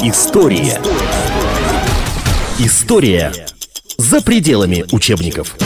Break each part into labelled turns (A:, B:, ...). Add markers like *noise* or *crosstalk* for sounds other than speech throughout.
A: История. История за пределами учебников.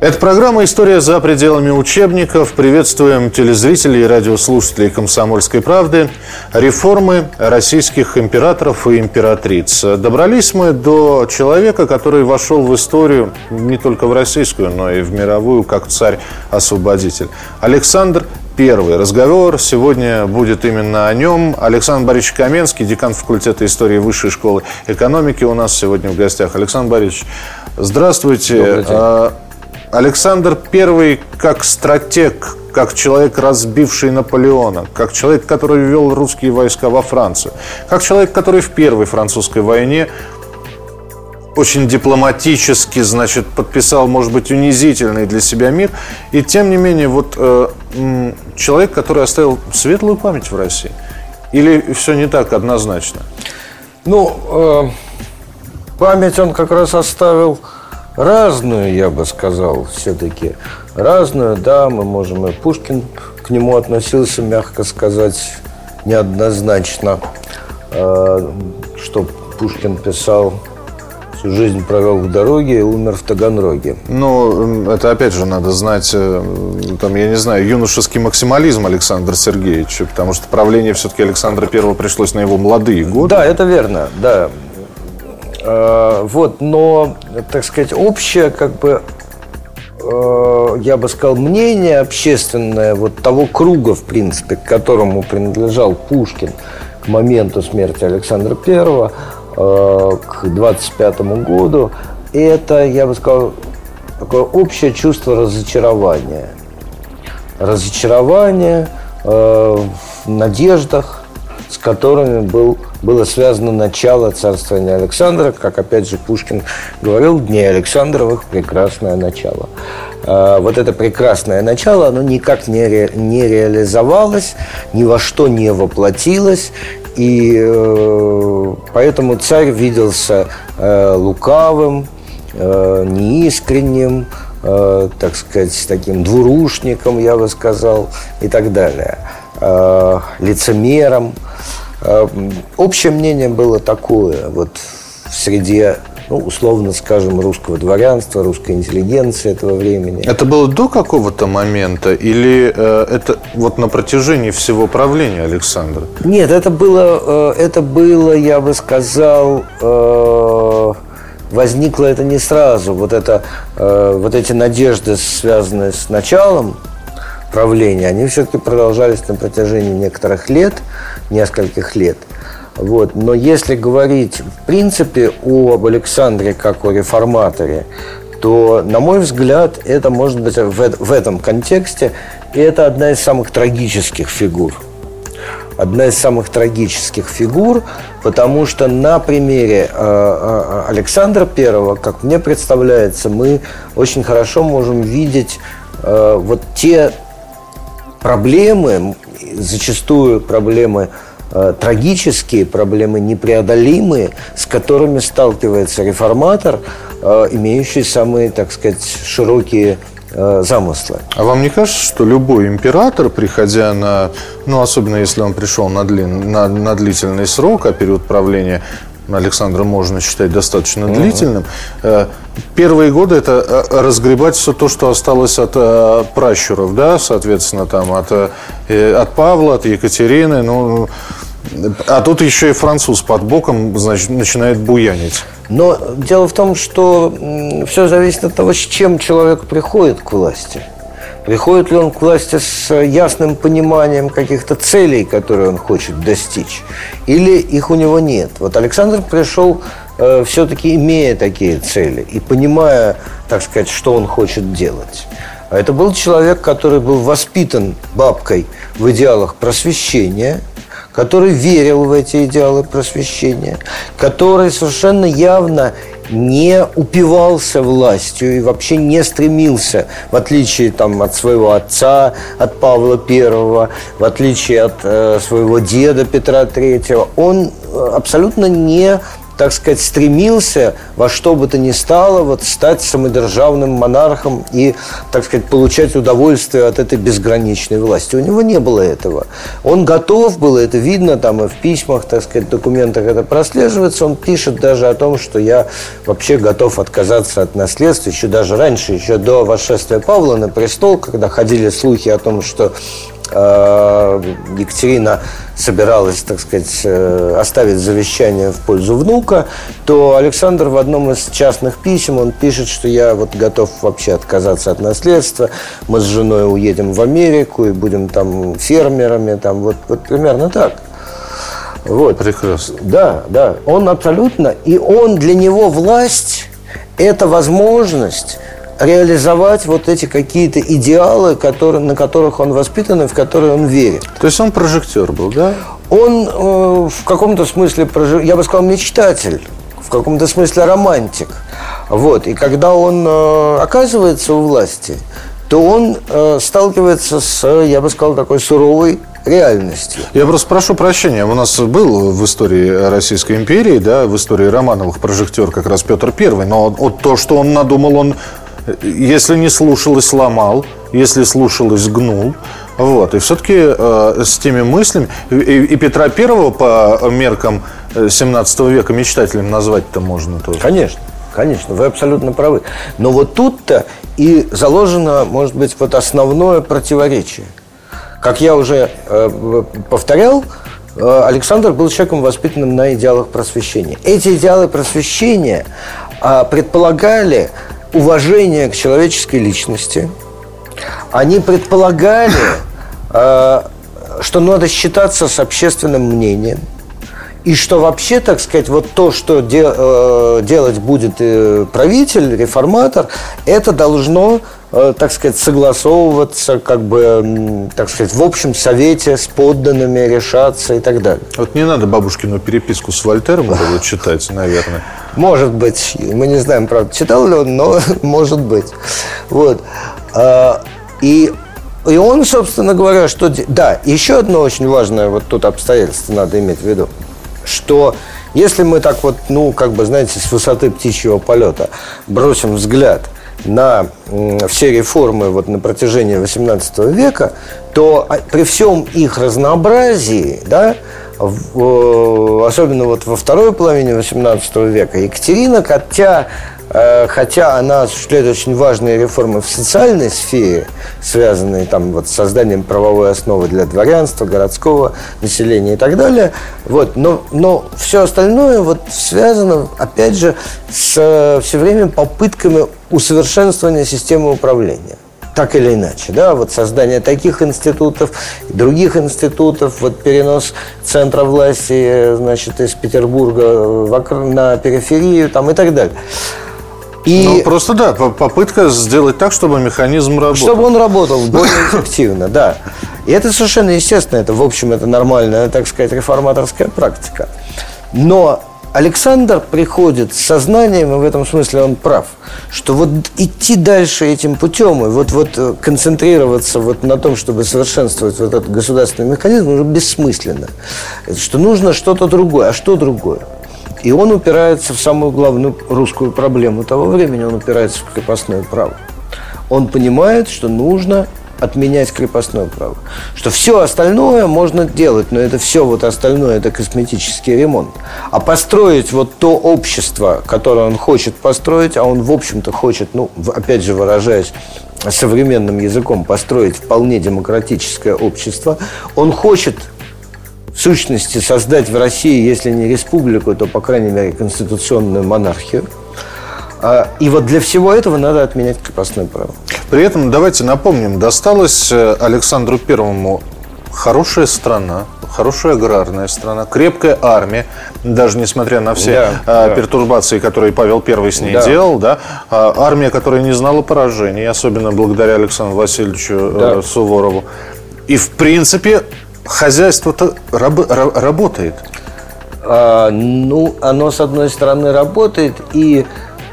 B: Это программа «История за пределами учебников». Приветствуем телезрителей и радиослушателей «Комсомольской правды». Реформы российских императоров и императриц. Добрались мы до человека, который вошел в историю не только в российскую, но и в мировую, как царь-освободитель. Александр Первый разговор сегодня будет именно о нем. Александр Борисович Каменский, декан факультета истории Высшей школы экономики у нас сегодня в гостях. Александр Борисович, здравствуйте. А, Александр I как стратег, как человек, разбивший Наполеона, как человек, который ввел русские войска во Францию, как человек, который в Первой французской войне очень дипломатически, значит, подписал, может быть, унизительный для себя мир. И тем не менее, вот э, человек, который оставил светлую память в России. Или все не так однозначно?
C: Ну, э, память он как раз оставил разную, я бы сказал, все-таки. Разную, да, мы можем и Пушкин к нему относился, мягко сказать, неоднозначно. Э, что Пушкин писал всю жизнь провел в дороге и умер в Таганроге.
B: Ну, это опять же надо знать, э, там, я не знаю, юношеский максимализм Александра Сергеевича, потому что правление все-таки Александра Первого пришлось на его молодые годы.
C: Да, это верно, да. Э, вот, но, так сказать, общее, как бы, э, я бы сказал, мнение общественное вот того круга, в принципе, к которому принадлежал Пушкин к моменту смерти Александра Первого, к 25 году, это, я бы сказал, такое общее чувство разочарования. Разочарование в надеждах, с которыми был было связано начало царствования Александра, как опять же Пушкин говорил, дней Александровых прекрасное начало. А, вот это прекрасное начало, оно никак не, ре, не реализовалось, ни во что не воплотилось, и э, поэтому царь виделся э, лукавым, э, неискренним, э, так сказать, таким двурушником, я бы сказал, и так далее, э, лицемером. Э, общее мнение было такое, вот в среде, ну, условно скажем, русского дворянства, русской интеллигенции этого времени.
B: Это было до какого-то момента или э, это вот на протяжении всего правления Александра?
C: Нет, это было, э, это было, я бы сказал, э, возникло это не сразу. Вот, это, э, вот эти надежды, связанные с началом правления, они все-таки продолжались на протяжении некоторых лет, нескольких лет. Вот. Но если говорить в принципе об Александре как о реформаторе, то, на мой взгляд, это может быть в, в этом контексте, и это одна из самых трагических фигур. Одна из самых трагических фигур, потому что на примере э, э, Александра Первого, как мне представляется, мы очень хорошо можем видеть э, вот те проблемы, зачастую проблемы трагические, проблемы непреодолимые, с которыми сталкивается реформатор, э, имеющий самые, так сказать, широкие э, замыслы.
B: А вам не кажется, что любой император, приходя на, ну, особенно если он пришел на, длин, на, на длительный срок, а период правления Александра можно считать достаточно mm-hmm. длительным. Э, первые годы это э, разгребать все то, что осталось от э, пращуров, да, соответственно, там от, от Павла, от Екатерины, ну, а тут еще и француз под боком, значит, начинает буянить.
C: Но дело в том, что все зависит от того, с чем человек приходит к власти. Приходит ли он к власти с ясным пониманием каких-то целей, которые он хочет достичь, или их у него нет? Вот Александр пришел э, все-таки имея такие цели и понимая, так сказать, что он хочет делать. Это был человек, который был воспитан бабкой в идеалах просвещения, который верил в эти идеалы просвещения, который совершенно явно не упивался властью и вообще не стремился, в отличие там, от своего отца, от Павла I, в отличие от э, своего деда Петра III, он э, абсолютно не так сказать, стремился во что бы то ни стало вот стать самодержавным монархом и, так сказать, получать удовольствие от этой безграничной власти. У него не было этого. Он готов был, это видно там и в письмах, так сказать, документах это прослеживается. Он пишет даже о том, что я вообще готов отказаться от наследства еще даже раньше, еще до восшествия Павла на престол, когда ходили слухи о том, что Екатерина собиралась, так сказать, э, оставить завещание в пользу внука, то Александр в одном из частных писем, он пишет, что я вот готов вообще отказаться от наследства, мы с женой уедем в Америку и будем там фермерами, там вот, вот примерно так.
B: Вот. Прекрасно.
C: Да, да. Он абсолютно. И он для него власть – это возможность реализовать вот эти какие-то идеалы, которые, на которых он воспитан и в которые он верит.
B: То есть он прожектор был, да?
C: Он э, в каком-то смысле, прожи... я бы сказал, мечтатель, в каком-то смысле романтик. Вот. И когда он э, оказывается у власти, то он э, сталкивается с, я бы сказал, такой суровой реальностью.
B: Я просто прошу прощения. У нас был в истории Российской империи, да, в истории Романовых прожектор как раз Петр Первый. Но вот то, что он надумал, он если не слушал и сломал, если слушал и сгнул. Вот. И все-таки э, с теми мыслями... И, и Петра Первого по меркам 17 э, века мечтателем назвать-то можно тоже.
C: Конечно. Конечно, вы абсолютно правы. Но вот тут-то и заложено, может быть, вот основное противоречие. Как я уже э, повторял, э, Александр был человеком, воспитанным на идеалах просвещения. Эти идеалы просвещения э, предполагали уважение к человеческой личности. Они предполагали, э, что надо считаться с общественным мнением. И что вообще, так сказать, вот то, что де, э, делать будет э, правитель, реформатор, это должно Э, так сказать, согласовываться, как бы, так сказать, в общем совете с подданными решаться и так далее.
B: Вот не надо бабушкину переписку с Вольтером *laughs* было читать, наверное.
C: Может быть. Мы не знаем, правда, читал ли он, но *laughs* может быть. Вот. А, и и он, собственно говоря, что... Да, еще одно очень важное вот тут обстоятельство надо иметь в виду, что если мы так вот, ну, как бы, знаете, с высоты птичьего полета бросим взгляд – на все реформы вот на протяжении XVIII века, то а, при всем их разнообразии, да, особенно вот во второй половине XVIII века, Екатерина, хотя Э, хотя она осуществляет очень важные реформы в социальной сфере, связанные там вот с созданием правовой основы для дворянства, городского населения и так далее. Вот, но, но все остальное вот связано, опять же, с все время попытками усовершенствования системы управления так или иначе, да, вот создание таких институтов, других институтов, вот перенос центра власти, значит, из Петербурга на периферию, там и так далее.
B: И ну, просто да, попытка сделать так, чтобы механизм работал.
C: Чтобы он работал более эффективно, да. И это совершенно естественно, это, в общем, это нормальная, так сказать, реформаторская практика. Но Александр приходит с сознанием, и в этом смысле он прав, что вот идти дальше этим путем и вот, вот э, концентрироваться вот на том, чтобы совершенствовать вот этот государственный механизм, уже бессмысленно. Что нужно что-то другое. А что другое? И он упирается в самую главную русскую проблему того времени, он упирается в крепостное право. Он понимает, что нужно отменять крепостное право. Что все остальное можно делать, но это все вот остальное, это косметический ремонт. А построить вот то общество, которое он хочет построить, а он, в общем-то, хочет, ну, опять же, выражаясь современным языком, построить вполне демократическое общество, он хочет сущности создать в России, если не республику, то, по крайней мере, конституционную монархию. А, и вот для всего этого надо отменять крепостное право.
B: При этом, давайте напомним, досталось э, Александру Первому хорошая страна, хорошая аграрная страна, крепкая армия, даже несмотря на все да, а, да. пертурбации, которые Павел Первый с ней да. делал, да, а, армия, которая не знала поражений, особенно благодаря Александру Васильевичу э, да. Суворову. И, в принципе, хозяйство-то раб, работает?
C: А, ну, оно, с одной стороны, работает, и,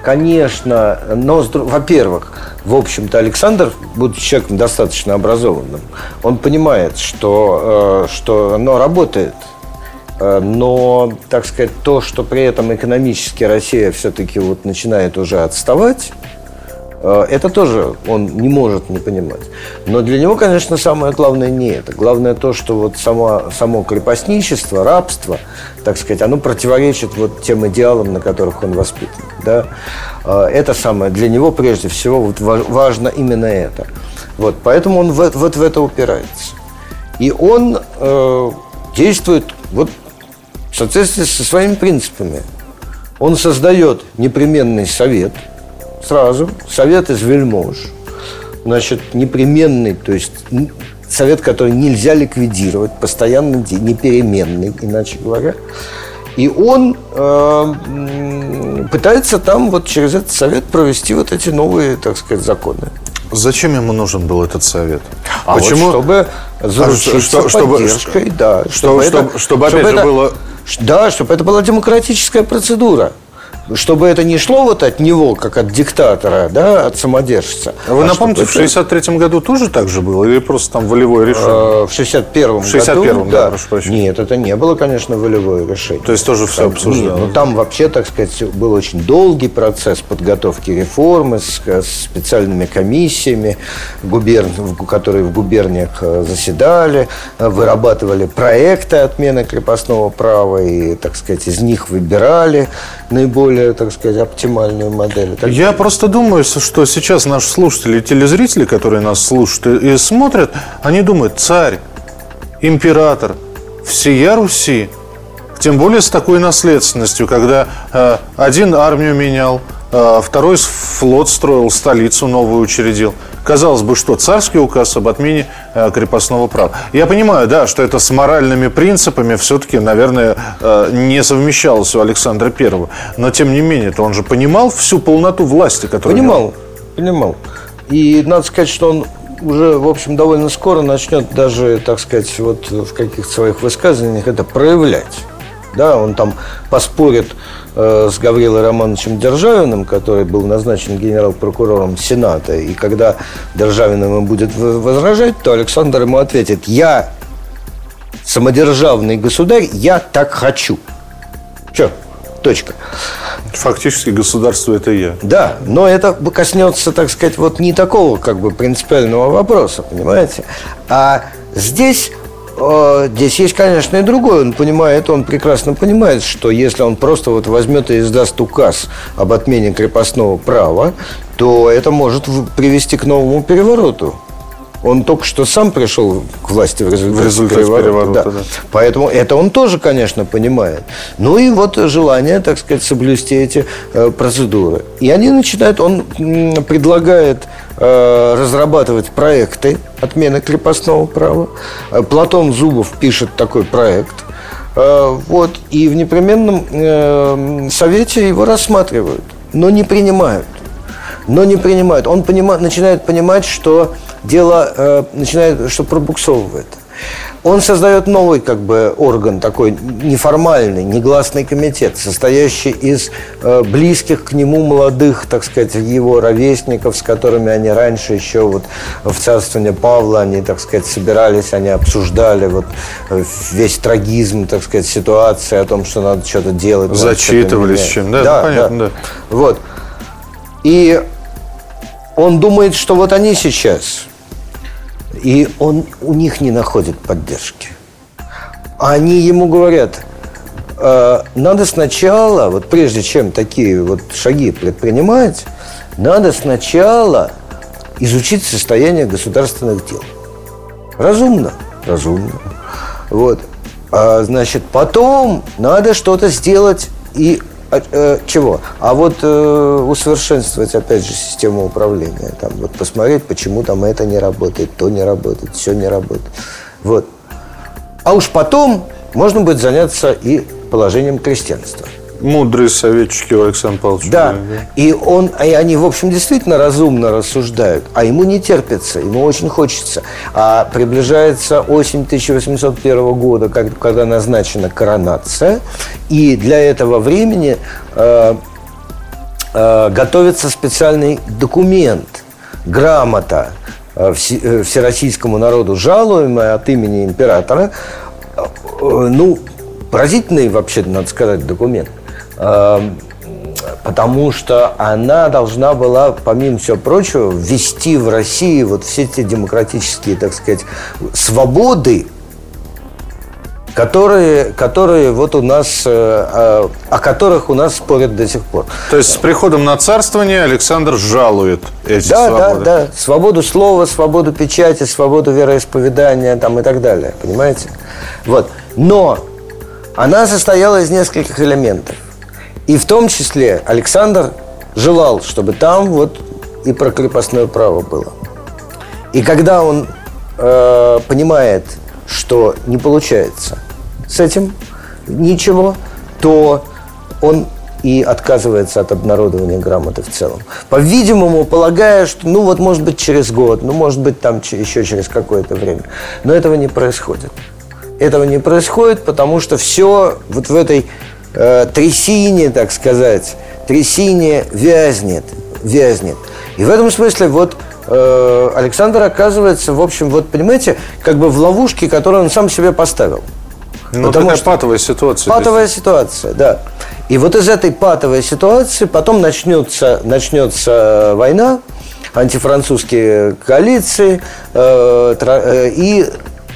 C: конечно, но, во-первых, в общем-то, Александр, будучи человеком достаточно образованным, он понимает, что, э, что оно работает. Э, но, так сказать, то, что при этом экономически Россия все-таки вот начинает уже отставать, это тоже он не может не понимать. Но для него, конечно, самое главное не это. Главное то, что вот само, само крепостничество, рабство, так сказать, оно противоречит вот тем идеалам, на которых он воспитан. Да? Э, это самое для него прежде всего вот важно именно это. Вот, поэтому он в, вот в это упирается. И он э, действует вот в соответствии со своими принципами. Он создает непременный совет сразу, совет из вельмож. Значит, непременный, то есть совет, который нельзя ликвидировать, постоянно непеременный, иначе говоря. И он э, пытается там вот через этот совет провести вот эти новые, так сказать, законы.
B: Зачем ему нужен был этот совет?
C: А Почему? Вот чтобы заручиться а что, чтобы, поддержкой, да.
B: Чтобы, чтобы, это, чтобы, чтобы опять чтобы же, это, было...
C: Да, чтобы это была демократическая процедура чтобы это не шло вот от него, как от диктатора, да, от самодержца.
B: А вы а напомните, в 63 году тоже так же было? Или просто там волевое решение?
C: В 61
B: В 61 году, да, прошу прощения.
C: Нет, это не было, конечно, волевое решение.
B: То есть тоже все там, обсуждалось?
C: Нет, ну, там вообще, так сказать, был очень долгий процесс подготовки реформы с, с специальными комиссиями, губерн, которые в губерниях э, заседали, э, вырабатывали проекты отмены крепостного права и, так сказать, из них выбирали наиболее более, так сказать, оптимальную модель.
B: Так Я просто думаю, что сейчас наши слушатели и телезрители, которые нас слушают и смотрят, они думают, царь, император, всея Руси, тем более с такой наследственностью, когда э, один армию менял, э, второй флот строил, столицу новую учредил – Казалось бы, что царский указ об отмене э, крепостного права. Я понимаю, да, что это с моральными принципами все-таки, наверное, э, не совмещалось у Александра Первого. Но, тем не менее, то он же понимал всю полноту власти, которую...
C: Понимал, понимал. И надо сказать, что он уже, в общем, довольно скоро начнет даже, так сказать, вот в каких-то своих высказываниях это проявлять. Да, он там поспорит Э, с Гаврилой Романовичем Державиным, который был назначен генерал-прокурором Сената. И когда Державин ему будет возражать, то Александр ему ответит, я самодержавный государь, я так хочу. Все, точка.
B: Фактически государство это я.
C: Да, но это коснется, так сказать, вот не такого как бы принципиального вопроса, понимаете? А здесь а, здесь есть, конечно, и другое. Он понимает, он прекрасно понимает, что если он просто вот возьмет и издаст указ об отмене крепостного права, то это может привести к новому перевороту. Он только что сам пришел к власти в результате, в результате переворота. переворота да. Да. Поэтому это он тоже, конечно, понимает. Ну и вот желание, так сказать, соблюсти эти э, процедуры. И они начинают, он м, предлагает разрабатывать проекты отмены крепостного права. Э, Платон Зубов пишет такой проект. Э, вот, и в непременном э, совете его рассматривают, но не принимают. Но не принимают. Он понима, начинает понимать, что дело э, начинает, что пробуксовывает. Он создает новый как бы орган, такой неформальный, негласный комитет, состоящий из э, близких к нему молодых, так сказать, его ровесников, с которыми они раньше еще вот в царствовании Павла, они, так сказать, собирались, они обсуждали вот э, весь трагизм, так сказать, ситуации, о том, что надо что-то делать.
B: Зачитывались чем, да?
C: Да, понятно, да. да. Вот. И он думает, что вот они сейчас и он у них не находит поддержки. Они ему говорят, э, надо сначала, вот прежде чем такие вот шаги предпринимать, надо сначала изучить состояние государственных дел. Разумно, разумно. Вот. А, значит, потом надо что-то сделать и а, э, чего? А вот э, усовершенствовать, опять же, систему управления. Там, вот посмотреть, почему там это не работает, то не работает, все не работает. Вот. А уж потом можно будет заняться и положением крестьянства.
B: Мудрые советчики у Александра Павловича.
C: Да. И, он, и они, в общем, действительно разумно рассуждают. А ему не терпится, ему очень хочется. А приближается осень 1801 года, когда назначена коронация. И для этого времени э, э, готовится специальный документ, грамота э, э всероссийскому народу жалуемая от имени императора. Э, ну, поразительный вообще, надо сказать, документ. Эм, потому что она должна была, помимо всего прочего, ввести в России вот все эти демократические, так сказать, свободы, которые, которые вот у нас, э, э, о которых у нас спорят до сих пор.
B: То есть с приходом на царствование Александр жалует эти
C: да,
B: свободы?
C: Да, да, свободу слова, свободу печати, свободу вероисповедания там, и так далее, понимаете? Вот. Но она состояла из нескольких элементов. И в том числе Александр желал, чтобы там вот и про крепостное право было. И когда он э, понимает, что не получается с этим ничего, то он и отказывается от обнародования грамоты в целом. По-видимому, полагая, что, ну вот, может быть, через год, ну, может быть, там еще через какое-то время. Но этого не происходит. Этого не происходит, потому что все вот в этой э, трясине, так сказать, трясине вязнет, вязнет. И в этом смысле вот э, Александр оказывается, в общем, вот понимаете, как бы в ловушке, которую он сам себе поставил.
B: Ну, Потому такая что патовая ситуация.
C: Патовая ситуация, да. И вот из этой патовой ситуации потом начнется, начнется война, антифранцузские коалиции, э, э, и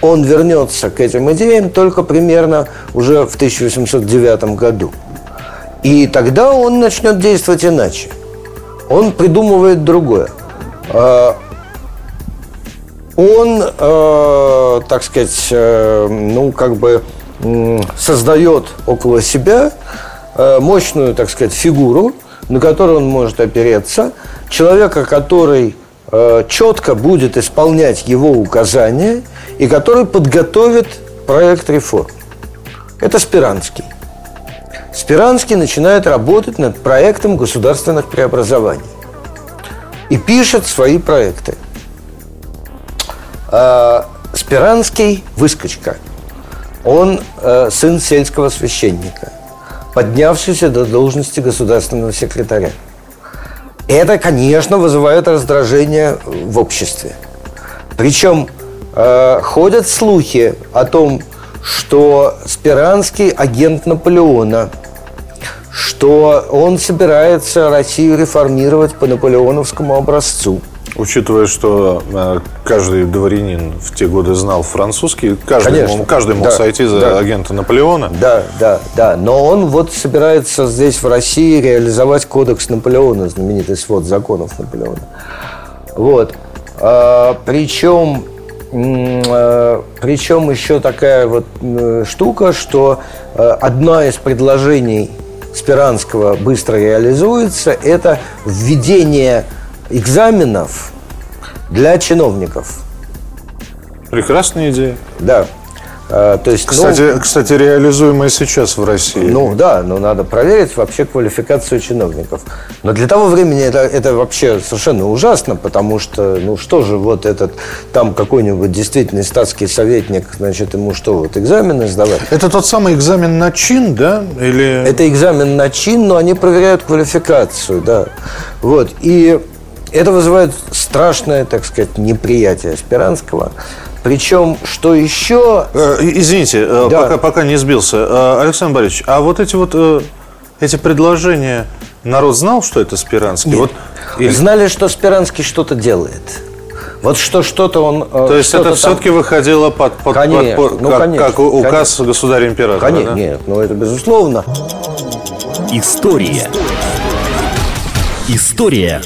C: он вернется к этим идеям только примерно уже в 1809 году. И тогда он начнет действовать иначе. Он придумывает другое. А, он, э, так сказать, э, ну, как бы создает около себя э, мощную, так сказать, фигуру, на которую он может опереться, человека, который четко будет исполнять его указания и который подготовит проект реформ. Это Спиранский. Спиранский начинает работать над проектом государственных преобразований и пишет свои проекты. А, Спиранский – выскочка. Он э, сын сельского священника, поднявшийся до должности государственного секретаря. Это, конечно, вызывает раздражение в обществе. Причем э, ходят слухи о том, что Спиранский агент Наполеона, что он собирается Россию реформировать по наполеоновскому образцу.
B: Учитывая, что э, каждый дворянин в те годы знал французский, каждый,
C: Конечно.
B: мог, каждый мог
C: да,
B: сойти за
C: да.
B: агента Наполеона.
C: Да, да, да. Но он вот собирается здесь, в России, реализовать кодекс Наполеона, знаменитый свод законов Наполеона. Вот. А, причем Э, Причем еще такая вот штука, что э, одно из предложений Спиранского быстро реализуется, это введение экзаменов для чиновников.
B: Прекрасная идея.
C: Да. А, то есть,
B: кстати, ну, кстати, реализуемое сейчас в России.
C: Ну да, но надо проверить вообще квалификацию чиновников. Но для того времени это, это вообще совершенно ужасно, потому что, ну что же, вот этот там какой-нибудь действительно статский советник, значит, ему что, вот экзамены сдавать?
B: Это тот самый экзамен на чин, да? Или...
C: Это экзамен на чин, но они проверяют квалификацию, да. Вот, и это вызывает страшное, так сказать, неприятие Спиранского. Причем, что еще...
B: Э, извините, э, да. пока, пока не сбился. Э, Александр Борисович, а вот эти вот эти предложения, народ знал, что это Спиранский?
C: Нет.
B: Вот,
C: или... Знали, что Спиранский что-то делает. Вот что что-то он...
B: То есть это все-таки выходило под, под,
C: конечно,
B: под,
C: ну,
B: как,
C: конечно,
B: как указ конечно. государя-императора?
C: Конечно, да? нет, ну это безусловно.
A: История. История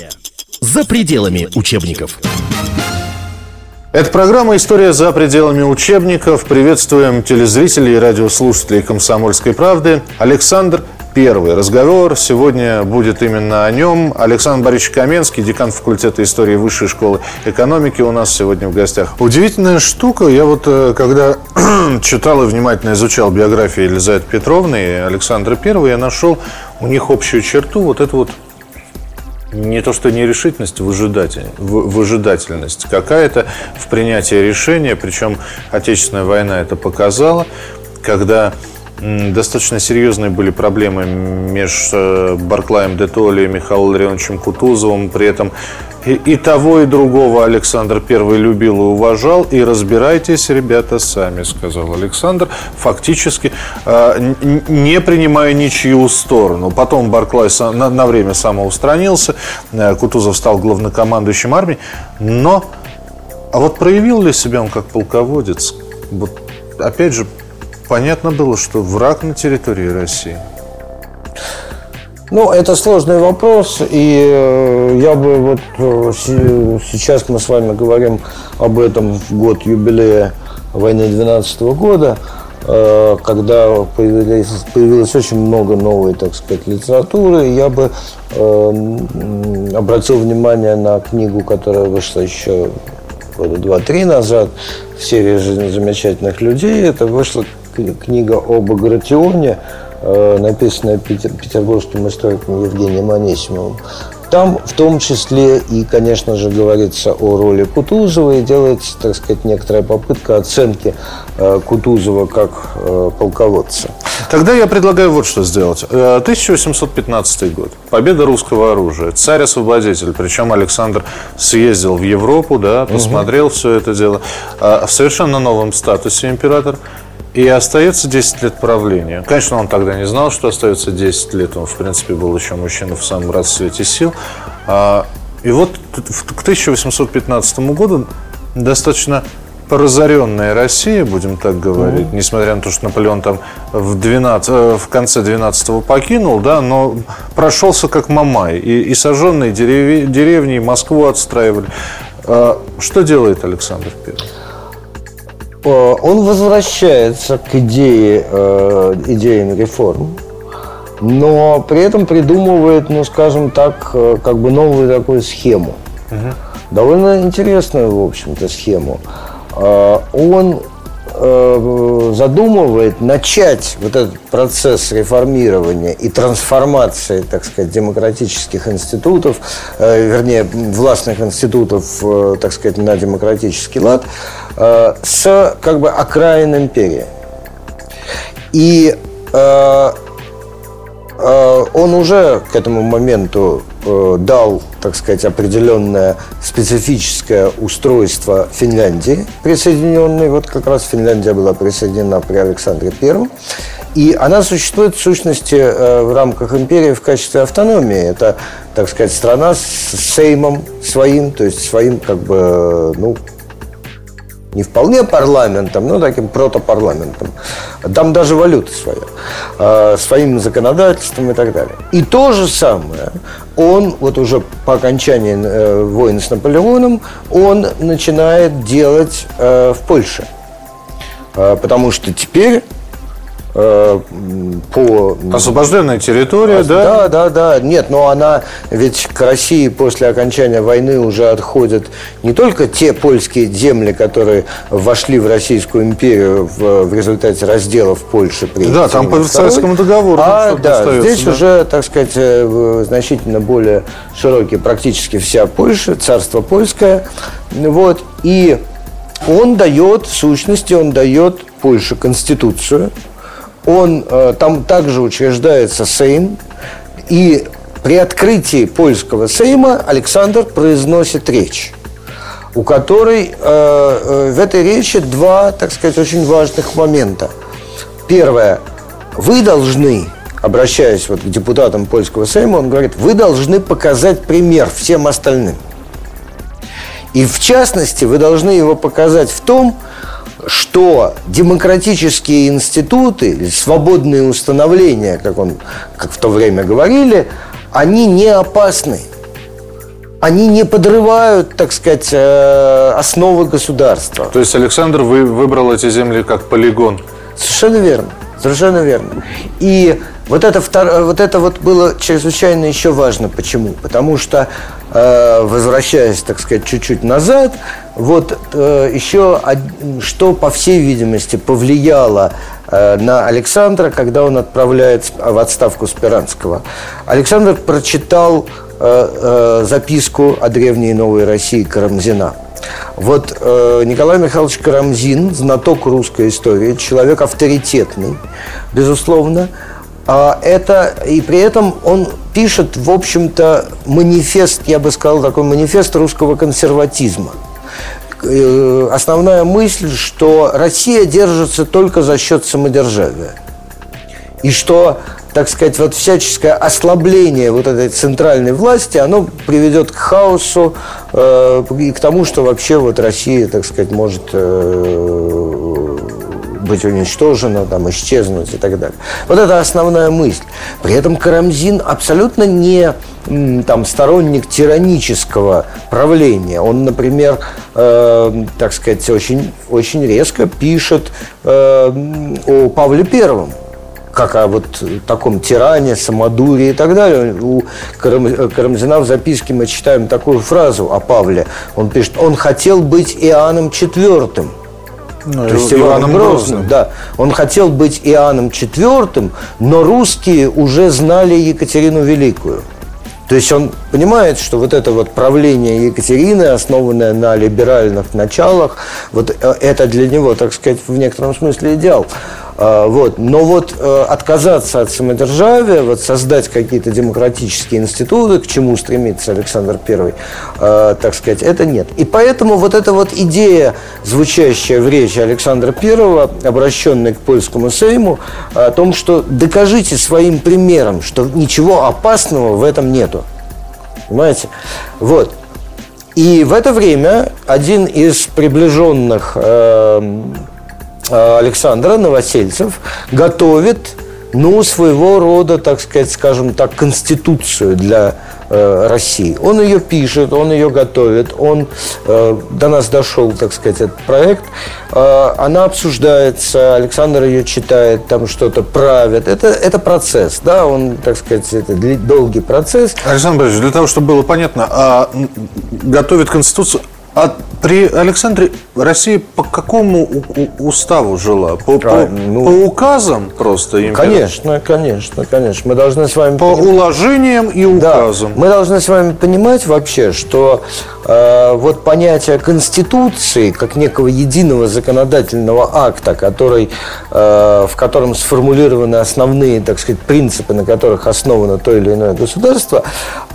A: за пределами учебников.
B: Это программа «История за пределами учебников». Приветствуем телезрителей и радиослушателей «Комсомольской правды». Александр Первый разговор сегодня будет именно о нем. Александр Борисович Каменский, декан факультета истории Высшей школы экономики у нас сегодня в гостях. Удивительная штука. Я вот, э, когда *clears throat* читал и внимательно изучал биографию Елизаветы Петровны и Александра Первого, я нашел у них общую черту, вот эту вот не то что нерешительность, выжидатель, выжидательность какая-то в принятии решения, причем Отечественная война это показала, когда достаточно серьезные были проблемы между э, Барклаем де Толли и Михаилом Ларионовичем Кутузовым. При этом и, того, и другого Александр I любил и уважал. И разбирайтесь, ребята, сами, сказал Александр, фактически э, не принимая ничью сторону. Потом Барклай на, время самоустранился, э, Кутузов стал главнокомандующим армией. Но, а вот проявил ли себя он как полководец? Вот, опять же, понятно было, что враг на территории России.
C: Ну, это сложный вопрос, и э, я бы вот э, сейчас мы с вами говорим об этом в год юбилея войны 12 года, э, когда появилось, появилось очень много новой, так сказать, литературы, я бы обратил внимание на книгу, которая вышла еще года два-три назад в серии замечательных людей. Это вышла книга об Агратионе, э, написанная петербургским историком Евгением Анисимовым. Там в том числе и, конечно же, говорится о роли Кутузова и делается, так сказать, некоторая попытка оценки э, Кутузова как э, полководца.
B: Тогда я предлагаю вот что сделать. 1815 год. Победа русского оружия. Царь-освободитель. Причем Александр съездил в Европу, да, посмотрел угу. все это дело. В совершенно новом статусе император. И остается 10 лет правления. Конечно, он тогда не знал, что остается 10 лет. Он, в принципе, был еще мужчина в самом расцвете сил. А, и вот к 1815 году достаточно разоренная Россия, будем так говорить, mm-hmm. несмотря на то, что Наполеон там в, 12, э, в конце 12-го покинул, да, но прошелся как Мамай. И, и сожженные деревни, деревни, Москву отстраивали. А, что делает Александр Первый?
C: Э, он возвращается к идее, э, идеям реформ, но при этом придумывает, ну, скажем так, э, как бы новую такую схему. Угу. Довольно интересную, в общем-то, схему. Он задумывает начать вот этот процесс реформирования и трансформации, так сказать, демократических институтов, вернее, властных институтов, так сказать, на демократический лад – э, с как бы окраин империи. И э, э, он уже к этому моменту э, дал, так сказать, определенное специфическое устройство Финляндии, присоединенной, вот как раз Финляндия была присоединена при Александре Первом, и она существует в сущности э, в рамках империи в качестве автономии. Это, так сказать, страна с сеймом своим, то есть своим как бы, ну, не вполне парламентом, но таким протопарламентом. Там даже валюта своя, э, своим законодательством и так далее. И то же самое он, вот уже по окончании э, войны с Наполеоном, он начинает делать э, в Польше. Э, потому что теперь
B: по... Освобожденная территория,
C: да? Да, да, да. Нет, но она ведь к России после окончания войны уже отходят не только те польские земли, которые вошли в Российскую империю в, в результате разделов Польши при
B: Да, там по Версальскому договору.
C: А, да, здесь да. уже, так сказать, э, значительно более широкий, практически вся Польша, царство польское. Вот, и он дает, в сущности, он дает Польше конституцию, он, э, там также учреждается Сейм, и при открытии польского Сейма Александр произносит речь, у которой э, э, в этой речи два, так сказать, очень важных момента. Первое. Вы должны, обращаясь вот к депутатам польского Сейма, он говорит, вы должны показать пример всем остальным. И в частности, вы должны его показать в том, что демократические институты, свободные установления, как, он, как в то время говорили, они не опасны. Они не подрывают, так сказать, э, основы государства.
B: То есть Александр вы выбрал эти земли как полигон?
C: Совершенно верно. Совершенно верно. И вот это, втор... вот это вот было чрезвычайно еще важно. Почему? Потому что, э, возвращаясь, так сказать, чуть-чуть назад, вот э, еще что, по всей видимости, повлияло э, на Александра, когда он отправляет в отставку Спиранского. Александр прочитал записку о древней новой России Карамзина. Вот э, Николай Михайлович Карамзин, знаток русской истории, человек авторитетный, безусловно. А это, и при этом он пишет, в общем-то, манифест, я бы сказал, такой манифест русского консерватизма. Э, основная мысль, что Россия держится только за счет самодержавия. И что так сказать, вот всяческое ослабление вот этой центральной власти, оно приведет к хаосу э, и к тому, что вообще вот Россия, так сказать, может э, быть уничтожена, там, исчезнуть и так далее. Вот это основная мысль. При этом Карамзин абсолютно не там, сторонник тиранического правления. Он, например, э, так сказать, очень, очень резко пишет э, о Павле Первом как о вот таком тиране, самодуре и так далее. У Карамзина в записке мы читаем такую фразу о Павле. Он пишет, он хотел быть Иоанном IV. Ну, То есть Иваном Грозным, Грозным. Да. Он хотел быть Иоанном IV, но русские уже знали Екатерину Великую. То есть он понимает, что вот это вот правление Екатерины, основанное на либеральных началах, вот э, это для него, так сказать, в некотором смысле идеал. А, вот. Но вот э, отказаться от самодержавия, вот создать какие-то демократические институты, к чему стремится Александр I, э, так сказать, это нет. И поэтому вот эта вот идея, звучащая в речи Александра I, обращенная к польскому сейму, о том, что докажите своим примером, что ничего опасного в этом нету. Понимаете? Вот. И в это время один из приближенных э, Э, Александра Новосельцев готовит ну, своего рода, так сказать, скажем так, конституцию для э, России. Он ее пишет, он ее готовит, он э, до нас дошел, так сказать, этот проект. Э, она обсуждается, Александр ее читает, там что-то правит. Это, это процесс, да, он, так сказать, это долгий процесс.
B: Александр Борисович, для того, чтобы было понятно, а готовит конституцию а при Александре Россия по какому уставу жила? По, а, ну, по указам просто?
C: Император? Конечно, конечно, конечно. Мы должны с вами...
B: По понимать... уложениям и указам.
C: Да, мы должны с вами понимать вообще, что э, вот понятие Конституции, как некого единого законодательного акта, который, э, в котором сформулированы основные, так сказать, принципы, на которых основано то или иное государство,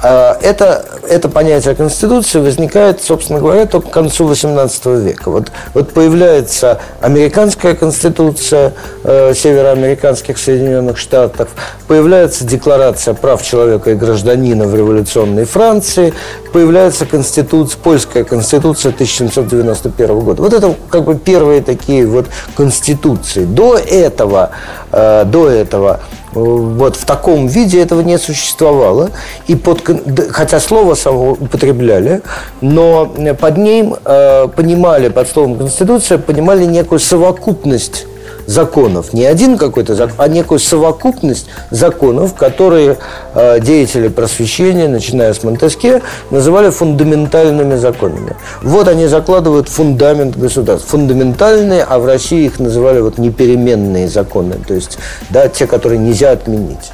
C: э, это, это понятие Конституции возникает, собственно говоря, только к концу XVIII века. Вот, вот появляется американская конституция э, североамериканских Соединенных Штатов, появляется Декларация прав человека и гражданина в революционной Франции, появляется конституция, польская конституция 1791 года. Вот это как бы первые такие вот конституции. До этого, э, до этого вот в таком виде этого не существовало. И под, хотя слово само употребляли, но под ним э, понимали, под словом Конституция, понимали некую совокупность законов. Не один какой-то закон, а некую совокупность законов, которые э, деятели просвещения, начиная с Монтеске, называли фундаментальными законами. Вот они закладывают фундамент государства. Фундаментальные, а в России их называли вот непеременные законы, то есть да, те, которые нельзя отменить.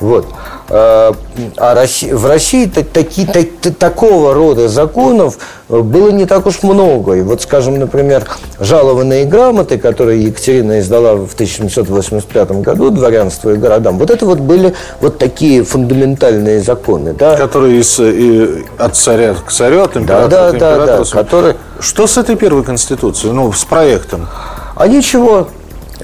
C: Вот. А, а в России таки, так, такого рода законов было не так уж много. И вот, скажем, например, жалованные грамоты, которые Екатерина издала в 1785 году дворянству и городам, вот это вот были вот такие фундаментальные законы. Да?
B: Которые из, и от царя к царю, от императора да, да, к императору. Да, да, которые... Что с этой первой конституцией, ну, с проектом?
C: А ничего,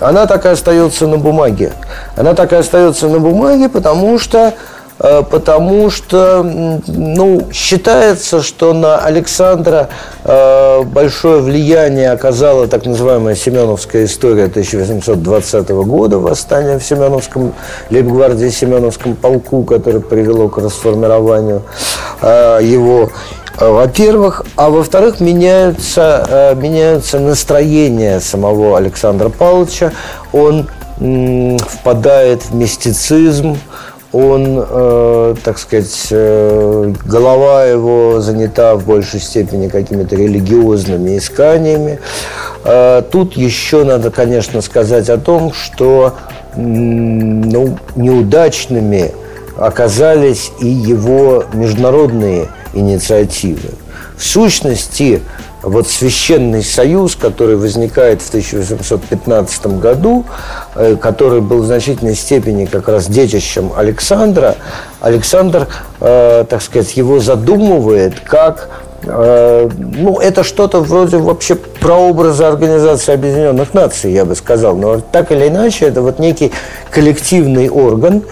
C: она так и остается на бумаге. Она так и остается на бумаге, потому что э, потому что ну, считается, что на Александра э, большое влияние оказала так называемая Семеновская история 1820 года, восстание в Семеновском, лейбгвардии Семеновском полку, которое привело к расформированию э, его. Во-первых, а во-вторых, меняются, э, меняются настроения самого Александра Павловича. Он впадает в мистицизм, он, э, так сказать, э, голова его занята в большей степени какими-то религиозными исканиями. Тут еще надо, конечно, сказать о том, что ну, неудачными оказались и его международные инициативы. В сущности, вот Священный Союз, который возникает в 1815 году, э, который был в значительной степени как раз детищем Александра, Александр, э, так сказать, его задумывает как Э, ну, это что-то вроде вообще прообраза Организации Объединенных Наций, я бы сказал. Но так или иначе, это вот некий коллективный орган,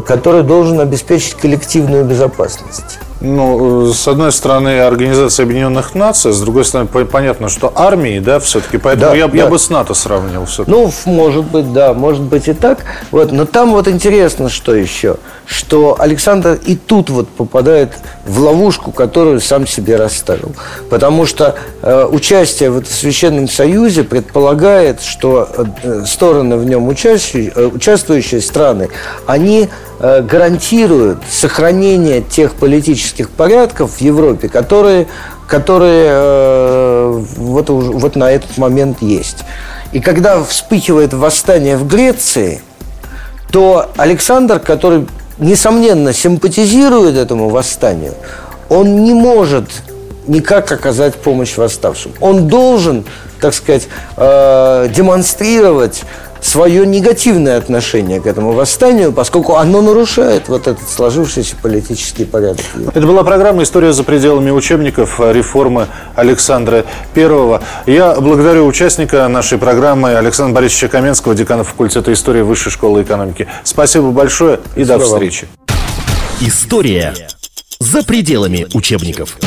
C: который должен обеспечить коллективную безопасность.
B: Ну, с одной стороны, Организация Объединенных Наций, с другой стороны, понятно, что армии, да, все-таки, поэтому да, я, да. я бы с НАТО сравнил все
C: Ну, может быть, да, может быть и так. Вот, но там вот интересно, что еще, что Александр и тут вот попадает в ловушку, которую сам себе расставил. Потому что э, участие в Священном Союзе предполагает, что э, стороны в нем участвующие, э, участвующие страны, они Э, гарантируют сохранение тех политических порядков в Европе, которые, которые э, вот, вот на этот момент есть. И когда вспыхивает восстание в Греции, то Александр, который, несомненно, симпатизирует этому восстанию, он не может никак оказать помощь восставшим. Он должен, так сказать, э, демонстрировать свое негативное отношение к этому восстанию, поскольку оно нарушает вот этот сложившийся политический порядок.
B: Это была программа «История за пределами учебников. Реформы Александра Первого». Я благодарю участника нашей программы Александра Борисовича Каменского, декана факультета истории Высшей школы экономики. Спасибо большое и Спасибо до встречи.
A: История за пределами учебников.